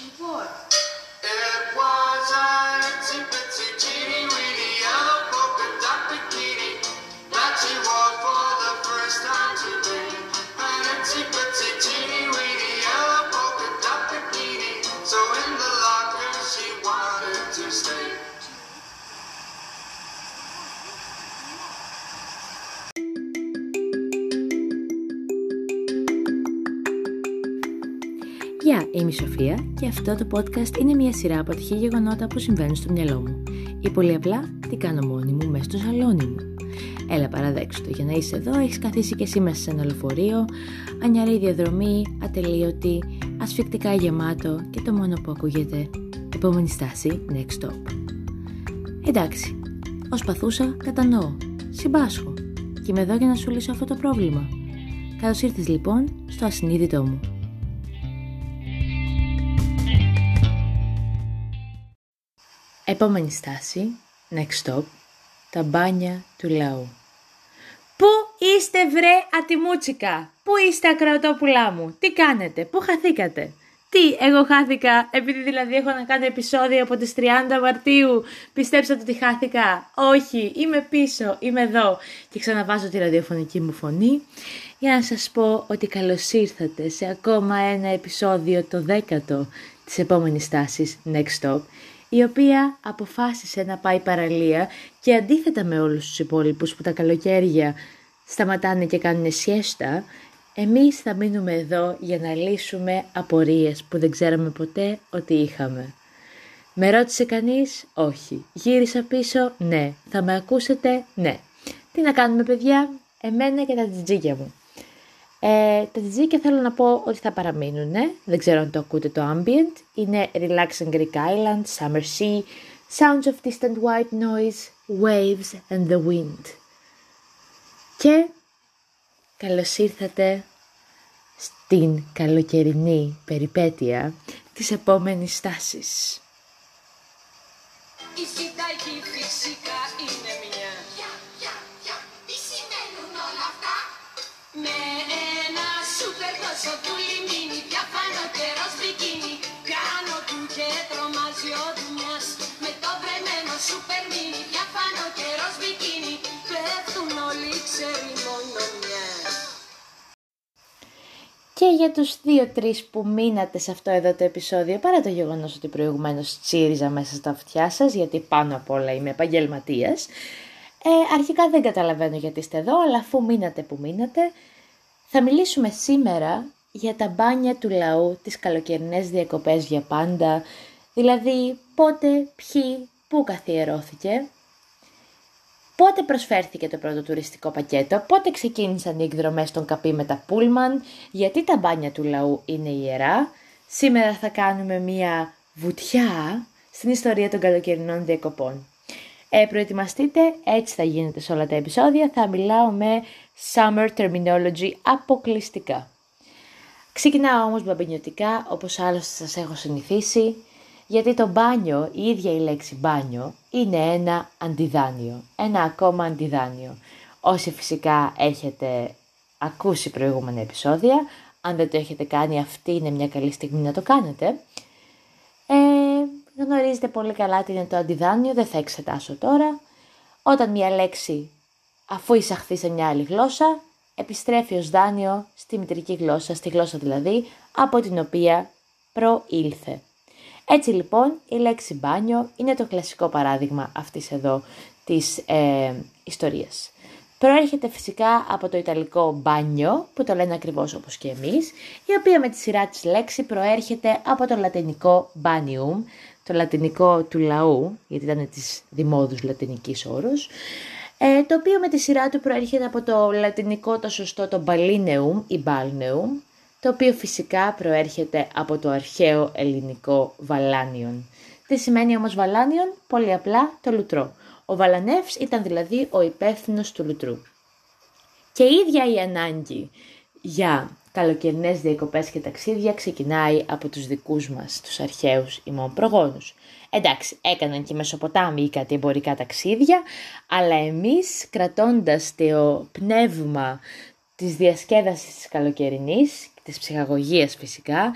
不错。Σοφία και αυτό το podcast είναι μια σειρά από ατυχή γεγονότα που συμβαίνουν στο μυαλό μου. Ή πολύ απλά, τι κάνω μόνη μου μέσα στο σαλόνι μου. Έλα παραδέξου το, για να είσαι εδώ έχεις καθίσει και εσύ μέσα σε ένα λεωφορείο, ανιαρή διαδρομή, ατελείωτη, ασφικτικά γεμάτο και το μόνο που ακούγεται, επόμενη στάση, next stop. Εντάξει, ως παθούσα κατανοώ, συμπάσχω και είμαι εδώ για να σου λύσω αυτό το πρόβλημα. Καλώς ήρθες λοιπόν στο ασυνείδητό μου. Επόμενη στάση, next stop, τα μπάνια του λαού. Πού είστε βρε ατιμούτσικα, πού είστε ακροατόπουλά μου, τι κάνετε, πού χαθήκατε; Τι, εγώ χάθηκα, επειδή δηλαδή έχω να κάνω επεισόδιο από τις 30 Μαρτίου, πιστέψατε ότι χάθηκα; Όχι, είμαι πίσω, είμαι εδώ και ξαναβάζω τη ραδιοφωνική μου φωνή για να σας πω ότι καλώς ήρθατε σε ακόμα ένα επεισόδιο, το δέκατο της επόμενης στάσης Next Stop, η οποία αποφάσισε να πάει παραλία και αντίθετα με όλους τους υπόλοιπους που τα καλοκαίρια σταματάνε και κάνουν σιέστα, εμείς θα μείνουμε εδώ για να λύσουμε απορίες που δεν ξέραμε ποτέ ότι είχαμε. Με ρώτησε κανείς, όχι. Γύρισα πίσω, ναι. Θα με ακούσετε, ναι. Τι να κάνουμε παιδιά, εμένα και τα τζιτζίκια μου. Ε, τα τζιτζίκια θέλω να πω ότι θα παραμείνουν. Δεν ξέρω αν το ακούτε το ambient. Είναι Relaxing Greek Island, Summer Sea, Sounds of Distant White Noise, Waves and the Wind. Και καλώς ήρθατε στην καλοκαιρινή περιπέτεια της επόμενης στάσης. Σούπερ τόσο του λιμίνι Διαφάνω καιρός μπικίνι Κάνω του και τρομάζει ο δουλειάς Με το βρεμένο σούπερ μίνι Διαφάνω καιρός μπικίνι Πέφτουν όλοι ξέρει μόνο μιας Και για τους δύο-τρεις που μείνατε σε αυτό εδώ το επεισόδιο, παρά το γεγονός ότι προηγουμένως τσίριζα μέσα στα αυτιά σας, γιατί πάνω απ' όλα είμαι επαγγελματίας. Ε, αρχικά δεν καταλαβαίνω γιατί είστε εδώ, αλλά αφού μείνατε που μείνατε, θα μιλήσουμε σήμερα για τα μπάνια του λαού, τις καλοκαιρινές διακοπές για πάντα, δηλαδή πότε, ποιοι, πού καθιερώθηκε, Πότε προσφέρθηκε το πρώτο τουριστικό πακέτο, πότε ξεκίνησαν οι εκδρομές στον καπί με τα πούλμαν, γιατί τα μπάνια του λαού είναι ιερά. Σήμερα θα κάνουμε μία βουτιά στην ιστορία των καλοκαιρινών διακοπών. Ε, προετοιμαστείτε, έτσι θα γίνεται σε όλα τα επεισόδια, θα μιλάω με summer terminology αποκλειστικά. Ξεκινάω όμως μπαμπινιωτικά, όπως άλλωστε σας έχω συνηθίσει, γιατί το μπάνιο, η ίδια η λέξη μπάνιο, είναι ένα αντιδάνειο, ένα ακόμα αντιδάνειο. Όσοι φυσικά έχετε ακούσει προηγούμενα επεισόδια, αν δεν το έχετε κάνει αυτή είναι μια καλή στιγμή να το κάνετε. Ε, γνωρίζετε πολύ καλά τι είναι το αντιδάνειο, δεν θα εξετάσω τώρα. Όταν μια λέξη αφού εισαχθεί σε μια άλλη γλώσσα, επιστρέφει ως δάνειο στη μητρική γλώσσα, στη γλώσσα δηλαδή από την οποία προήλθε. Έτσι λοιπόν η λέξη μπάνιο είναι το κλασικό παράδειγμα αυτής εδώ της ε, ιστορίας. Προέρχεται φυσικά από το ιταλικό μπάνιο, που το λένε ακριβώς όπως και εμείς, η οποία με τη σειρά της λέξη προέρχεται από το λατινικό banium, το λατινικό του λαού, γιατί ήταν της δημόδους λατινικής όρους, ε, το οποίο με τη σειρά του προέρχεται από το λατινικό το σωστό το balineum ή balneum, το οποίο φυσικά προέρχεται από το αρχαίο ελληνικό βαλάνιον. Τι σημαίνει όμως βαλάνιον; Πολύ απλά το λουτρό. Ο Βαλανεύς ήταν δηλαδή ο υπεύθυνος του λουτρού. Και η ίδια η ανάγκη για καλοκαιρινές διακοπές και ταξίδια ξεκινάει από τους δικούς μας, τους αρχαίους ημών προγόνους. Εντάξει, έκαναν και Μεσοποτάμιοι κάτι εμπορικά ταξίδια, αλλά εμείς κρατώντας το πνεύμα της διασκέδασης της καλοκαιρινής, της ψυχαγωγίας φυσικά,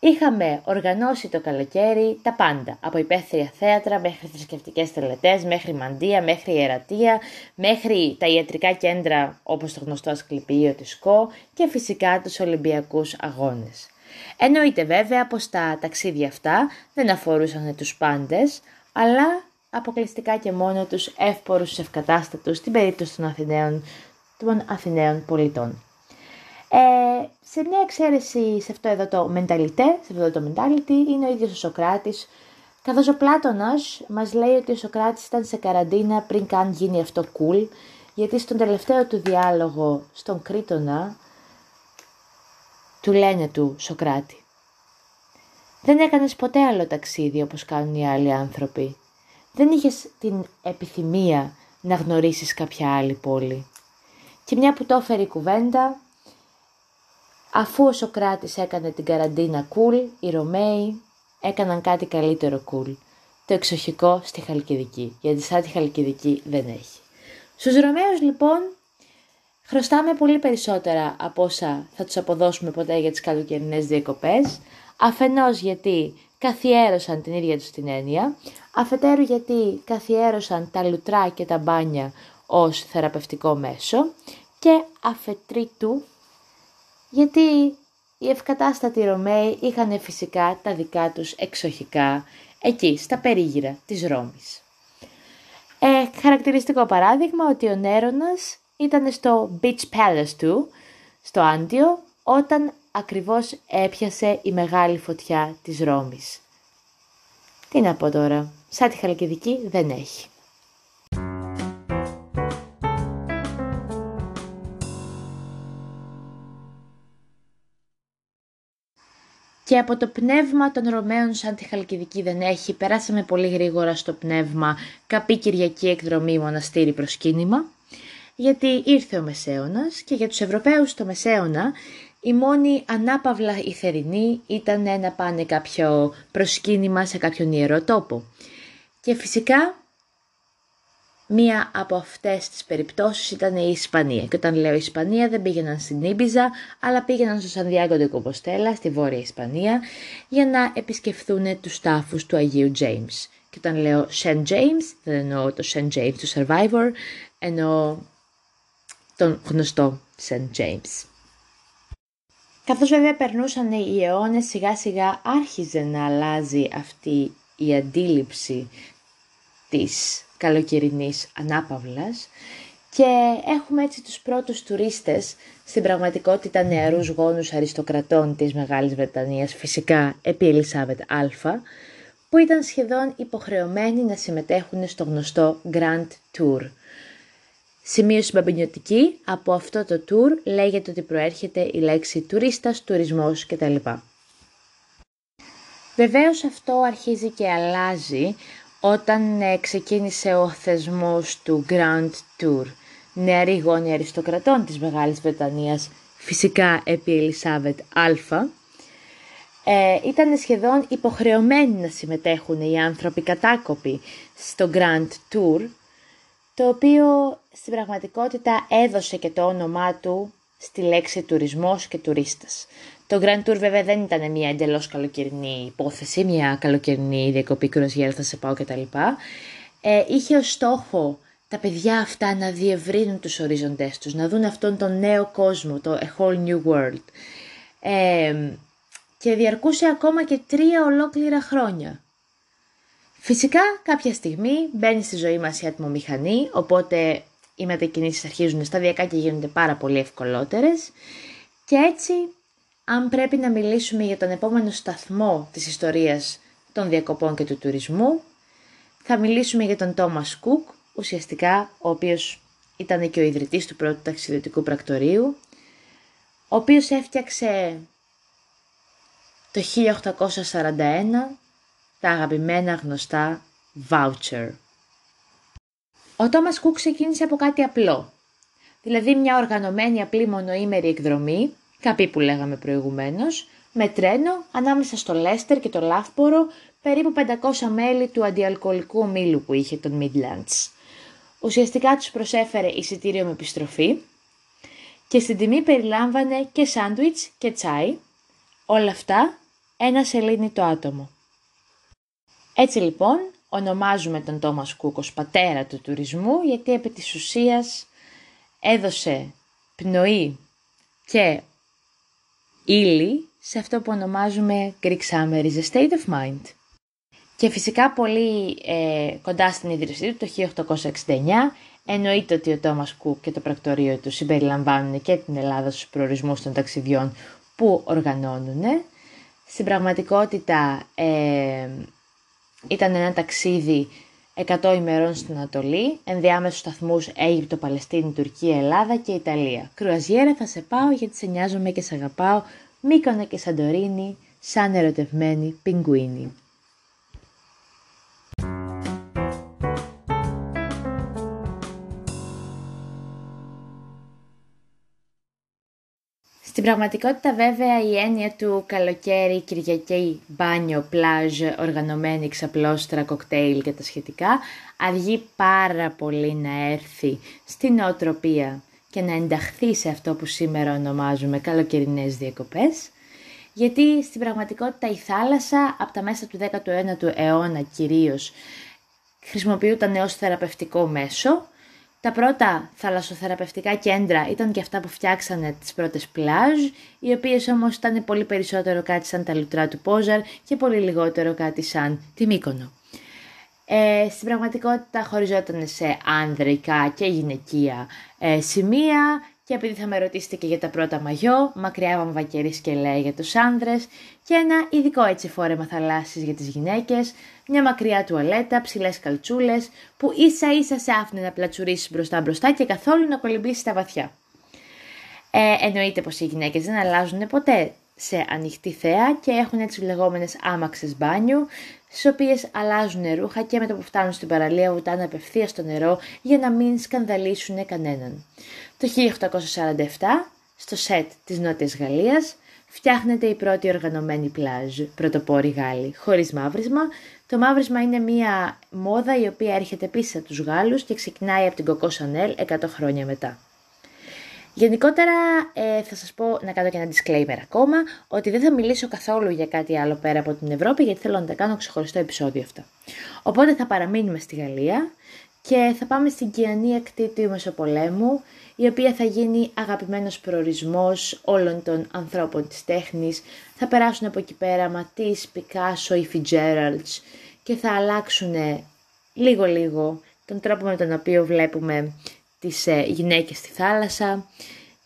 είχαμε οργανώσει το καλοκαίρι τα πάντα. Από υπαίθρια θέατρα μέχρι θρησκευτικές τελετές, μέχρι μαντεία, μέχρι ιερατεία, μέχρι τα ιατρικά κέντρα όπως το γνωστό Ασκληπείο της ΣΚΟ και φυσικά τους Ολυμπιακούς Αγώνες. Εννοείται βέβαια πως τα ταξίδια αυτά δεν αφορούσαν τους πάντες, αλλά αποκλειστικά και μόνο τους εύπορους ευκατάστατους στην περίπτωση των Αθηναίων, των Αθηναίων πολιτών. Ε, σε μια εξαίρεση σε αυτό εδώ το mentalite, σε αυτό το mentality, είναι ο ίδιος ο Σοκράτης, καθώς ο Πλάτωνας μας λέει ότι ο Σοκράτης ήταν σε καραντίνα πριν καν γίνει αυτό cool, γιατί στον τελευταίο του διάλογο στον Κρήτονα, του λένε του Σοκράτη. Δεν έκανες ποτέ άλλο ταξίδι όπως κάνουν οι άλλοι άνθρωποι. Δεν είχες την επιθυμία να γνωρίσεις κάποια άλλη πόλη. Και μια που το έφερε η κουβέντα, Αφού ο Σοκράτης έκανε την καραντίνα cool, οι Ρωμαίοι έκαναν κάτι καλύτερο cool. Το εξοχικό στη Χαλκιδική, γιατί σαν τη Χαλκιδική δεν έχει. Στους Ρωμαίους λοιπόν χρωστάμε πολύ περισσότερα από όσα θα τους αποδώσουμε ποτέ για τις καλοκαιρινές διακοπές, αφενός γιατί καθιέρωσαν την ίδια τους την έννοια, αφετέρου γιατί καθιέρωσαν τα λουτρά και τα μπάνια ως θεραπευτικό μέσο και αφετρίτου γιατί οι ευκατάστατοι Ρωμαίοι είχαν φυσικά τα δικά τους εξοχικά εκεί στα περίγυρα της Ρώμης. Ε, χαρακτηριστικό παράδειγμα ότι ο Νέρονας ήταν στο Beach Palace του, στο Άντιο, όταν ακριβώς έπιασε η μεγάλη φωτιά της Ρώμης. Τι να πω τώρα, σαν τη Χαλκιδική δεν έχει. Και από το πνεύμα των Ρωμαίων σαν τη Χαλκιδική δεν έχει, περάσαμε πολύ γρήγορα στο πνεύμα. Καπή Κυριακή εκδρομή μοναστήρι προσκύνημα, γιατί ήρθε ο Μεσαίωνας και για τους Ευρωπαίους το Μεσαίωνα η μόνη ανάπαυλα η θερινή ήταν να πάνε κάποιο προσκύνημα σε κάποιον ιερό τόπο. Και φυσικά Μία από αυτές τις περιπτώσεις ήταν η Ισπανία. Και όταν λέω Ισπανία δεν πήγαιναν στην Ήμπιζα, αλλά πήγαιναν στο Σανδιάγκο de Κομποστέλα, στη Βόρεια Ισπανία, για να επισκεφθούν τους τάφους του Αγίου James. Και όταν λέω St. James, δεν εννοώ το St. James του Survivor, εννοώ τον γνωστό St. James. Καθώς βέβαια περνούσαν οι αιώνες, σιγά σιγά άρχιζε να αλλάζει αυτή η αντίληψη της καλοκαιρινής ανάπαυλας και έχουμε έτσι τους πρώτους τουρίστες στην πραγματικότητα νεαρούς γόνους αριστοκρατών της Μεγάλης Βρετανίας, φυσικά επί Ελισάβετ Α, που ήταν σχεδόν υποχρεωμένοι να συμμετέχουν στο γνωστό Grand Tour. Σημείωση μπαμπινιωτική, από αυτό το tour λέγεται ότι προέρχεται η λέξη τουρίστας, τουρισμός κτλ. Βεβαίως αυτό αρχίζει και αλλάζει όταν ε, ξεκίνησε ο θεσμός του Grand Tour, νεαρή γόνη αριστοκρατών της Μεγάλης Βρετανίας, φυσικά επί Ελισάβετ Α, ε, ήταν σχεδόν υποχρεωμένοι να συμμετέχουν οι άνθρωποι κατάκοποι στο Grand Tour, το οποίο στην πραγματικότητα έδωσε και το όνομά του στη λέξη τουρισμός και τουρίστας. Το Grand Tour βέβαια δεν ήταν μια εντελώς καλοκαιρινή υπόθεση, μια καλοκαιρινή διακοπή κρουαζιέρα, θα σε πάω κτλ. Ε, είχε ως στόχο τα παιδιά αυτά να διευρύνουν τους ορίζοντές τους, να δουν αυτόν τον νέο κόσμο, το A Whole New World. Ε, και διαρκούσε ακόμα και τρία ολόκληρα χρόνια. Φυσικά κάποια στιγμή μπαίνει στη ζωή μας η ατμομηχανή, οπότε οι μετακινήσεις αρχίζουν σταδιακά και γίνονται πάρα πολύ ευκολότερες και έτσι αν πρέπει να μιλήσουμε για τον επόμενο σταθμό της ιστορίας των διακοπών και του τουρισμού, θα μιλήσουμε για τον Τόμας Κουκ, ουσιαστικά ο οποίος ήταν και ο ιδρυτής του πρώτου ταξιδιωτικού πρακτορείου, ο οποίος έφτιαξε το 1841 τα αγαπημένα γνωστά voucher. Ο Τόμας Κουκ ξεκίνησε από κάτι απλό, δηλαδή μια οργανωμένη απλή μονοήμερη εκδρομή καπί που λέγαμε προηγουμένως, με τρένο ανάμεσα στο Λέστερ και το Λαύπορο, περίπου 500 μέλη του αντιαλκοολικού ομίλου που είχε τον Midlands. Ουσιαστικά τους προσέφερε εισιτήριο με επιστροφή και στην τιμή περιλάμβανε και σάντουιτς και τσάι, όλα αυτά ένα σελήνι το άτομο. Έτσι λοιπόν ονομάζουμε τον Τόμας Κούκος πατέρα του τουρισμού γιατί επί της ουσίας έδωσε πνοή και ύλη σε αυτό που ονομάζουμε Greek Summer is a state of mind. Και φυσικά πολύ ε, κοντά στην ίδρυσή του το 1869 εννοείται ότι ο Τόμας Κουκ και το πρακτορείο του συμπεριλαμβάνουν και την Ελλάδα στους προορισμούς των ταξιδιών που οργανώνουν. Στην πραγματικότητα ε, ήταν ένα ταξίδι 100 ημερών στην Ανατολή, ενδιάμεσους σταθμούς Αίγυπτο, Παλαιστίνη, Τουρκία, Ελλάδα και Ιταλία. Κρουαζιέρα θα σε πάω γιατί σε νοιάζομαι και σε αγαπάω, Μύκονα και Σαντορίνη, σαν ερωτευμένη πιγκουίνη. Πραγματικότητα βέβαια η έννοια του καλοκαίρι, Κυριακή, μπάνιο, πλάζ, οργανωμένη ξαπλώστρα, κοκτέιλ και τα σχετικά αργεί πάρα πολύ να έρθει στην νοοτροπία και να ενταχθεί σε αυτό που σήμερα ονομάζουμε καλοκαιρινές διακοπές γιατί στην πραγματικότητα η θάλασσα από τα μέσα του 19ου αιώνα κυρίως χρησιμοποιούταν ως θεραπευτικό μέσο τα πρώτα θαλασσοθεραπευτικά κέντρα ήταν και αυτά που φτιάξανε τις πρώτες πλάζ, οι οποίες όμως ήταν πολύ περισσότερο κάτι σαν τα λουτρά του Πόζαρ και πολύ λιγότερο κάτι σαν τη Μύκονο. Ε, στην πραγματικότητα χωριζόταν σε άνδρικα και γυναικεία ε, σημεία και επειδή θα με ρωτήσετε και για τα πρώτα μαγιό, μακριά βαμβακερή σκελέ για τους άνδρες και ένα ειδικό έτσι φόρεμα θαλάσσης για τις γυναίκες, μια μακριά τουαλέτα, ψηλές καλτσούλες που ίσα ίσα σε άφηνε να πλατσουρίσεις μπροστά μπροστά και καθόλου να κολυμπήσει τα βαθιά. Ε, εννοείται πως οι γυναίκες δεν αλλάζουν ποτέ σε ανοιχτή θέα και έχουν έτσι λεγόμενες άμαξες μπάνιου, στις οποίες αλλάζουν ρούχα και με το που φτάνουν στην παραλία βουτάνε απευθείας στο νερό για να μην σκανδαλίσουν κανέναν. Το 1847, στο σετ της Νότιας Γαλλίας, φτιάχνεται η πρώτη οργανωμένη πλάζ, πρωτοπόρη Γάλλη, χωρίς μαύρισμα. Το μαύρισμα είναι μια μόδα η οποία έρχεται πίσω από τους Γάλλους και ξεκινάει από την Κοκό Σανέλ 100 χρόνια μετά. Γενικότερα ε, θα σας πω να κάνω και ένα disclaimer ακόμα ότι δεν θα μιλήσω καθόλου για κάτι άλλο πέρα από την Ευρώπη γιατί θέλω να τα κάνω ξεχωριστό επεισόδιο αυτό. Οπότε θα παραμείνουμε στη Γαλλία και θα πάμε στην κοινή ακτή του Μεσοπολέμου η οποία θα γίνει αγαπημένος προορισμός όλων των ανθρώπων της τέχνης. Θα περάσουν από εκεί πέρα Ματής, Πικάσο ή Fitzgeralds και θα αλλάξουν λίγο-λίγο τον τρόπο με τον οποίο βλέπουμε τις ε, γυναίκες στη θάλασσα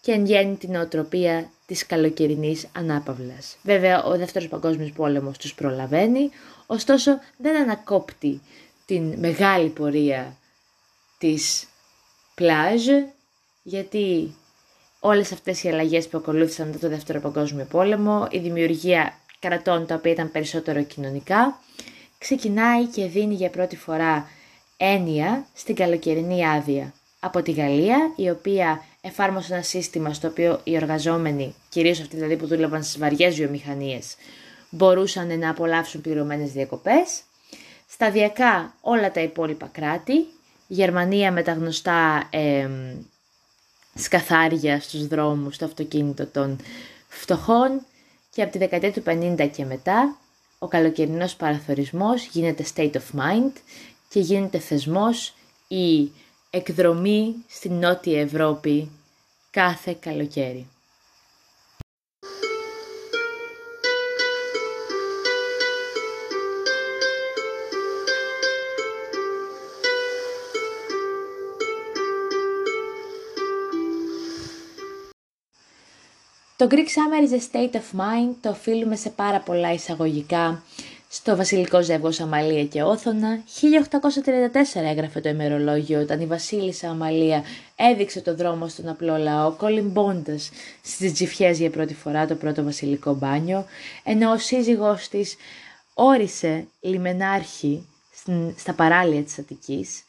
και εν γέννη την οτροπία της καλοκαιρινής ανάπαυλας. Βέβαια ο δεύτερος παγκόσμιος πόλεμος τους προλαβαίνει, ωστόσο δεν ανακόπτει την μεγάλη πορεία της πλάζ, γιατί όλες αυτές οι αλλαγές που ακολούθησαν μετά το δεύτερο παγκόσμιο πόλεμο, η δημιουργία κρατών τα οποία ήταν περισσότερο κοινωνικά, ξεκινάει και δίνει για πρώτη φορά έννοια στην καλοκαιρινή άδεια από τη Γαλλία, η οποία εφάρμοσε ένα σύστημα στο οποίο οι εργαζόμενοι, κυρίως αυτοί δηλαδή που δούλευαν στις βαριές βιομηχανίες, μπορούσαν να απολαύσουν πληρωμένες διακοπές. Σταδιακά όλα τα υπόλοιπα κράτη, η Γερμανία με τα γνωστά ε, σκαθάρια στους δρόμους, στο αυτοκίνητο των φτωχών και από τη δεκαετία του 50 και μετά ο καλοκαιρινός παραθωρισμός γίνεται state of mind και γίνεται θεσμός η εκδρομή στην Νότια Ευρώπη κάθε καλοκαίρι. Το Greek Summer is a state of mind το οφείλουμε σε πάρα πολλά εισαγωγικά. Στο βασιλικό ζεύγος Αμαλία και Όθωνα, 1834 έγραφε το ημερολόγιο όταν η βασίλισσα Αμαλία έδειξε το δρόμο στον απλό λαό κολυμπώντας στις τζιφιές για πρώτη φορά το πρώτο βασιλικό μπάνιο, ενώ ο σύζυγός της όρισε λιμενάρχη στα παράλια της Αττικής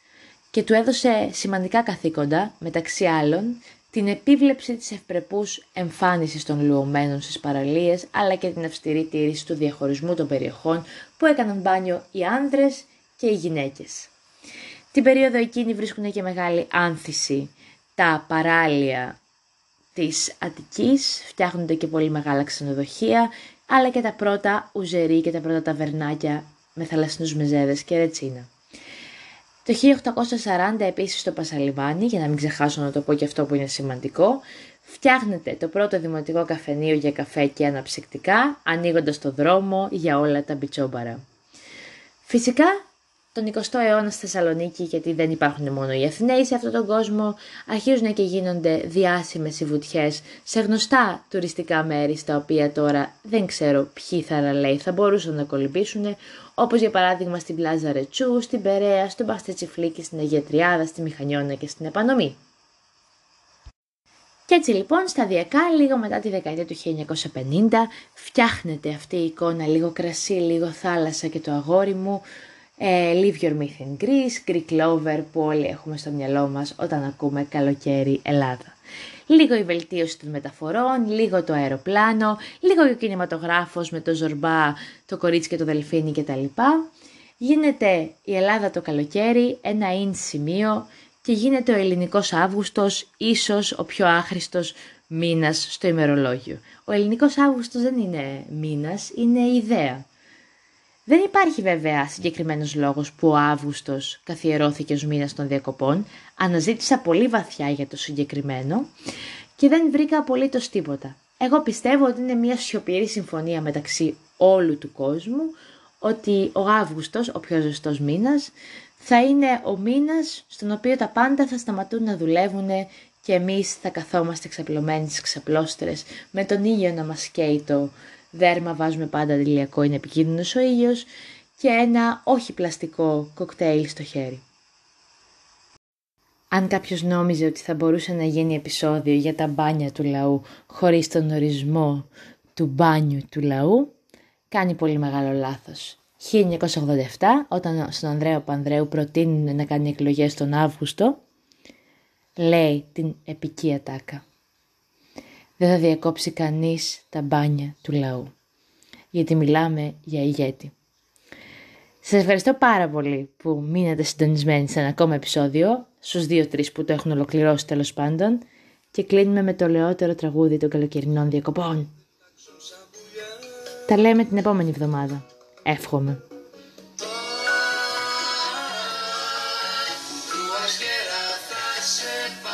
και του έδωσε σημαντικά καθήκοντα, μεταξύ άλλων, την επίβλεψη της ευπρεπούς εμφάνισης των λουωμένων στις παραλίες, αλλά και την αυστηρή τήρηση του διαχωρισμού των περιοχών που έκαναν μπάνιο οι άνδρες και οι γυναίκες. Την περίοδο εκείνη βρίσκουν και μεγάλη άνθηση τα παράλια της Αττικής, φτιάχνονται και πολύ μεγάλα ξενοδοχεία, αλλά και τα πρώτα ουζερί και τα πρώτα ταβερνάκια με θαλασσινούς μεζέδες και ρετσίνα. Το 1840 επίσης στο Πασαλιβάνι, για να μην ξεχάσω να το πω και αυτό που είναι σημαντικό, φτιάχνεται το πρώτο δημοτικό καφενείο για καφέ και αναψυκτικά, ανοίγοντας το δρόμο για όλα τα μπιτσόμπαρα. Φυσικά τον 20ο αιώνα στη Θεσσαλονίκη, γιατί δεν υπάρχουν μόνο οι Αθηναίοι σε αυτόν τον κόσμο, αρχίζουν και γίνονται διάσημες οι βουτιές σε γνωστά τουριστικά μέρη, στα οποία τώρα δεν ξέρω ποιοι θαραλέοι θα μπορούσαν να κολυμπήσουν, όπως για παράδειγμα στην Πλάζα Ρετσού, στην Περαία, στον Παστετσιφλίκη, στην Αγία Τριάδα, στη Μηχανιώνα και στην Επανομή. Και έτσι λοιπόν σταδιακά λίγο μετά τη δεκαετία του 1950 φτιάχνεται αυτή η εικόνα λίγο κρασί, λίγο θάλασσα και το αγόρι μου ε, Leave Your Myth in Greece, Greek Lover που όλοι έχουμε στο μυαλό μας όταν ακούμε καλοκαίρι Ελλάδα. Λίγο η βελτίωση των μεταφορών, λίγο το αεροπλάνο, λίγο ο κινηματογράφος με το ζορμπά, το κορίτσι και το δελφίνι κτλ. Γίνεται η Ελλάδα το καλοκαίρι ένα in σημείο και γίνεται ο ελληνικός Αύγουστος ίσως ο πιο άχρηστος μήνας στο ημερολόγιο. Ο ελληνικός Αύγουστος δεν είναι μήνας, είναι ιδέα. Δεν υπάρχει βέβαια συγκεκριμένος λόγος που ο Αύγουστος καθιερώθηκε ω μήνα των διακοπών. Αναζήτησα πολύ βαθιά για το συγκεκριμένο και δεν βρήκα απολύτως τίποτα. Εγώ πιστεύω ότι είναι μια σιωπηρή συμφωνία μεταξύ όλου του κόσμου ότι ο Αύγουστος, ο πιο ζεστός μήνας, θα είναι ο μήνας στον οποίο τα πάντα θα σταματούν να δουλεύουν και εμείς θα καθόμαστε ξαπλωμένοι στις ξαπλώστρες με τον ήλιο να μας καίει το δέρμα βάζουμε πάντα αντιλιακό, είναι επικίνδυνος ο ήλιος και ένα όχι πλαστικό κοκτέιλ στο χέρι. Αν κάποιος νόμιζε ότι θα μπορούσε να γίνει επεισόδιο για τα μπάνια του λαού χωρίς τον ορισμό του μπάνιου του λαού, κάνει πολύ μεγάλο λάθος. 1987, όταν στον Ανδρέο Πανδρέου προτείνουν να κάνει εκλογές τον Αύγουστο, λέει την επική ατάκα δεν θα διακόψει κανείς τα μπάνια του λαού. Γιατί μιλάμε για ηγέτη. Σας ευχαριστώ πάρα πολύ που μείνατε συντονισμένοι σε ένα ακόμα επεισόδιο, στους δύο-τρεις που το έχουν ολοκληρώσει τέλος πάντων, και κλείνουμε με το λεότερο τραγούδι των καλοκαιρινών διακοπών. Τα λέμε την επόμενη εβδομάδα. Εύχομαι. shadow